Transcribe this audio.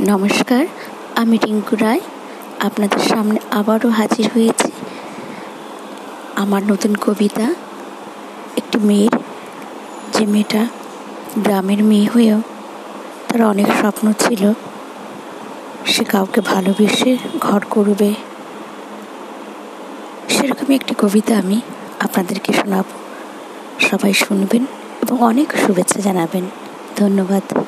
নমস্কার, আমি রিঙ্কু রায়। আপনাদের সামনে আবারও হাজির হয়েছি। আমার নতুন কবিতা, একটি মেয়ের, যে মেয়েটা গ্রামের মেয়ে হয়েও তার অনেক স্বপ্ন ছিল। সে কাউকে ভালোবেসে ঘর করবে। সেরকমই একটি কবিতা আমি আপনাদেরকে শোনাব। সবাই শুনবেন এবং অনেক শুভেচ্ছা জানাবেন। ধন্যবাদ।